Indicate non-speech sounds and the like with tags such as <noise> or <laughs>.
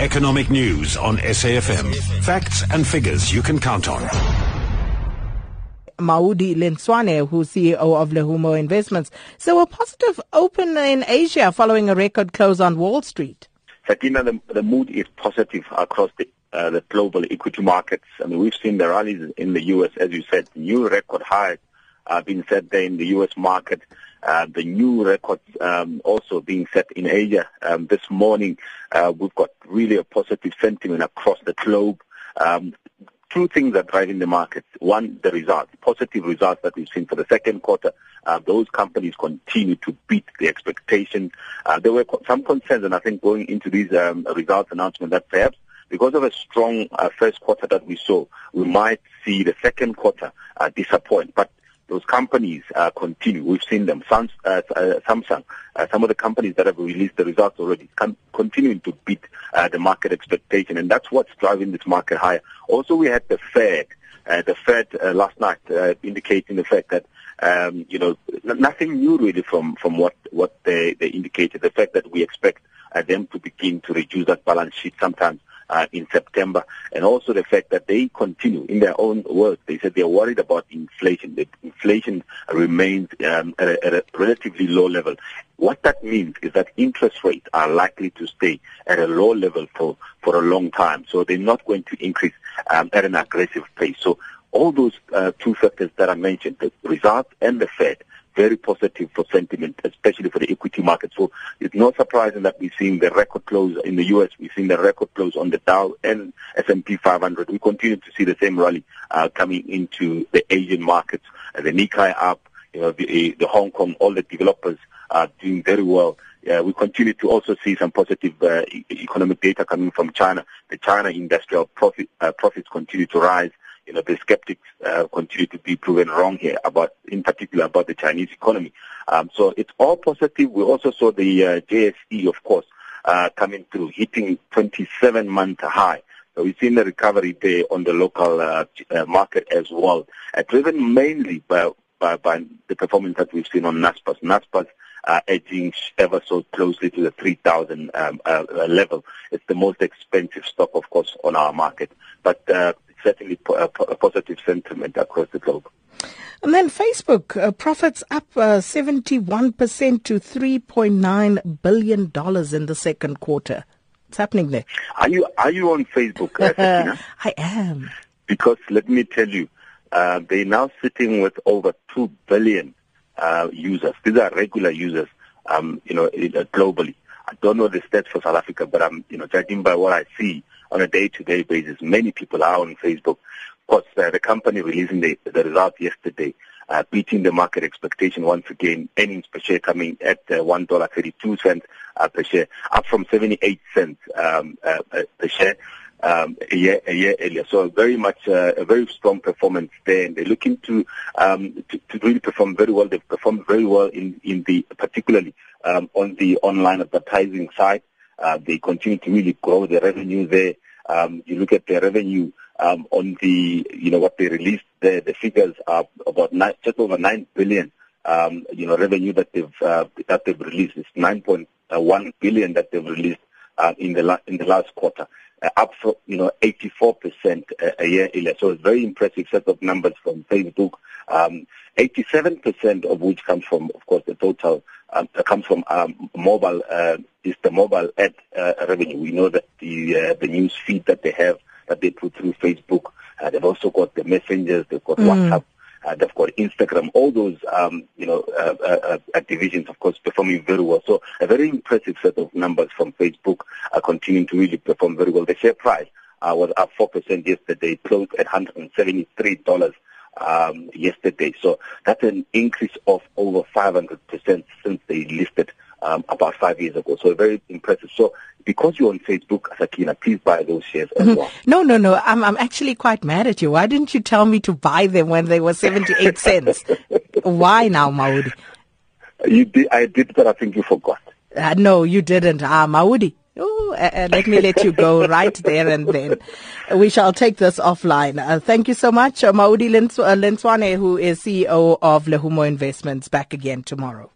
Economic news on SAFM. Facts and figures you can count on. Maudi Lentsoane, who's CEO of Lehumo Investments. So a positive open in Asia following a record close on Wall Street. Sakina, the, the mood is positive across the, uh, the global equity markets. I mean, we've seen the rallies in the U.S., as you said, new record highs uh, being set there in the U.S. market. Uh, the new records um, also being set in Asia. Um, this morning, uh, we've got really a positive sentiment across the globe. Um, two things are driving the market. One, the results, positive results that we've seen for the second quarter. Uh, those companies continue to beat the expectation. Uh, there were some concerns, and I think going into these um, results announcement that perhaps because of a strong uh, first quarter that we saw, we might see the second quarter uh, disappoint. But those companies uh, continue. We've seen them. Some, uh, uh, Samsung, uh, some of the companies that have released the results already, con- continuing to beat uh, the market expectation, and that's what's driving this market higher. Also, we had the Fed, uh, the Fed last night indicating the fact that um, you know nothing new really from from what what they, they indicated. The fact that we expect them to begin to reduce that balance sheet sometimes uh, in September, and also the fact that they continue, in their own words, they said they're worried about inflation. That inflation remains um, at, a, at a relatively low level. What that means is that interest rates are likely to stay at a low level for, for a long time. So they're not going to increase um, at an aggressive pace. So all those uh, two factors that I mentioned, the results and the Fed, very positive for sentiment, especially for the equity market. So it's not surprising that we're seeing the record close in the U.S. We're seeing the record close on the Dow and S&P 500. We continue to see the same rally uh, coming into the Asian markets. Uh, the Nikkei up, you know, the, the Hong Kong, all the developers are doing very well. Uh, we continue to also see some positive uh, economic data coming from China. The China industrial profit, uh, profits continue to rise you know, the skeptics uh, continue to be proven wrong here about, in particular, about the Chinese economy. Um, so it's all positive. We also saw the uh, JSE, of course, uh, coming through, hitting 27-month high. So we've seen the recovery there on the local uh, uh, market as well, uh, driven mainly by, by, by the performance that we've seen on Naspers. Naspers uh, edging ever so closely to the 3,000 um, uh, level. It's the most expensive stock, of course, on our market. But uh, certainly a, a positive sentiment across the globe. And then Facebook uh, profits up uh, 71% to $3.9 billion in the second quarter. What's happening there? Are you are you on Facebook, uh, <laughs> I am. Because let me tell you, uh, they're now sitting with over 2 billion uh, users. These are regular users, um, you know, uh, globally. I don't know the stats for South Africa, but I'm, you know, judging by what I see on a day-to-day basis, many people are on Facebook. Of course, uh, the company releasing the, the result yesterday, uh, beating the market expectation once again. Earnings per share coming at uh, $1.32 uh, per share, up from 78 cents um, uh, uh, per share. Um, a year a year earlier. So very much uh, a very strong performance there, and they're looking to, um, to to really perform very well. They've performed very well in in the particularly um, on the online advertising side. Uh, they continue to really grow the revenue there. Um, you look at the revenue um, on the, you know, what they released, the, the figures are about nine, just over 9 billion, um, you know, revenue that they've, uh, that they've released. It's 9.1 billion that they've released uh, in the la- in the last quarter, uh, up for you know 84% a, a year earlier. So it's very impressive set of numbers from Facebook. Um, 87% of which comes from, of course, the total um, comes from um, mobile. Uh, is the mobile ad uh, revenue. We know that the uh, the news feed that they have that they put through Facebook. Uh, they've also got the messengers. They've got mm. WhatsApp. Uh, they've got Instagram, all those, um, you know, uh, uh, uh, divisions, of course, performing very well. So a very impressive set of numbers from Facebook are continuing to really perform very well. The share price uh, was up 4% yesterday, closed at $173 um, yesterday. So that's an increase of over 500% since they listed um, about five years ago. So very impressive. So because you're on Facebook, Sakina, please buy those shares as mm-hmm. well. No, no, no. I'm, I'm actually quite mad at you. Why didn't you tell me to buy them when they were 78 <laughs> cents? Why now, Maudi? You did, I did, but I think you forgot. Uh, no, you didn't. Ah, Maudi. Oh, uh, let me let you go right there and then. We shall take this offline. Uh, thank you so much, uh, Maudi Lentsoane, who is CEO of Lehumo Investments, back again tomorrow.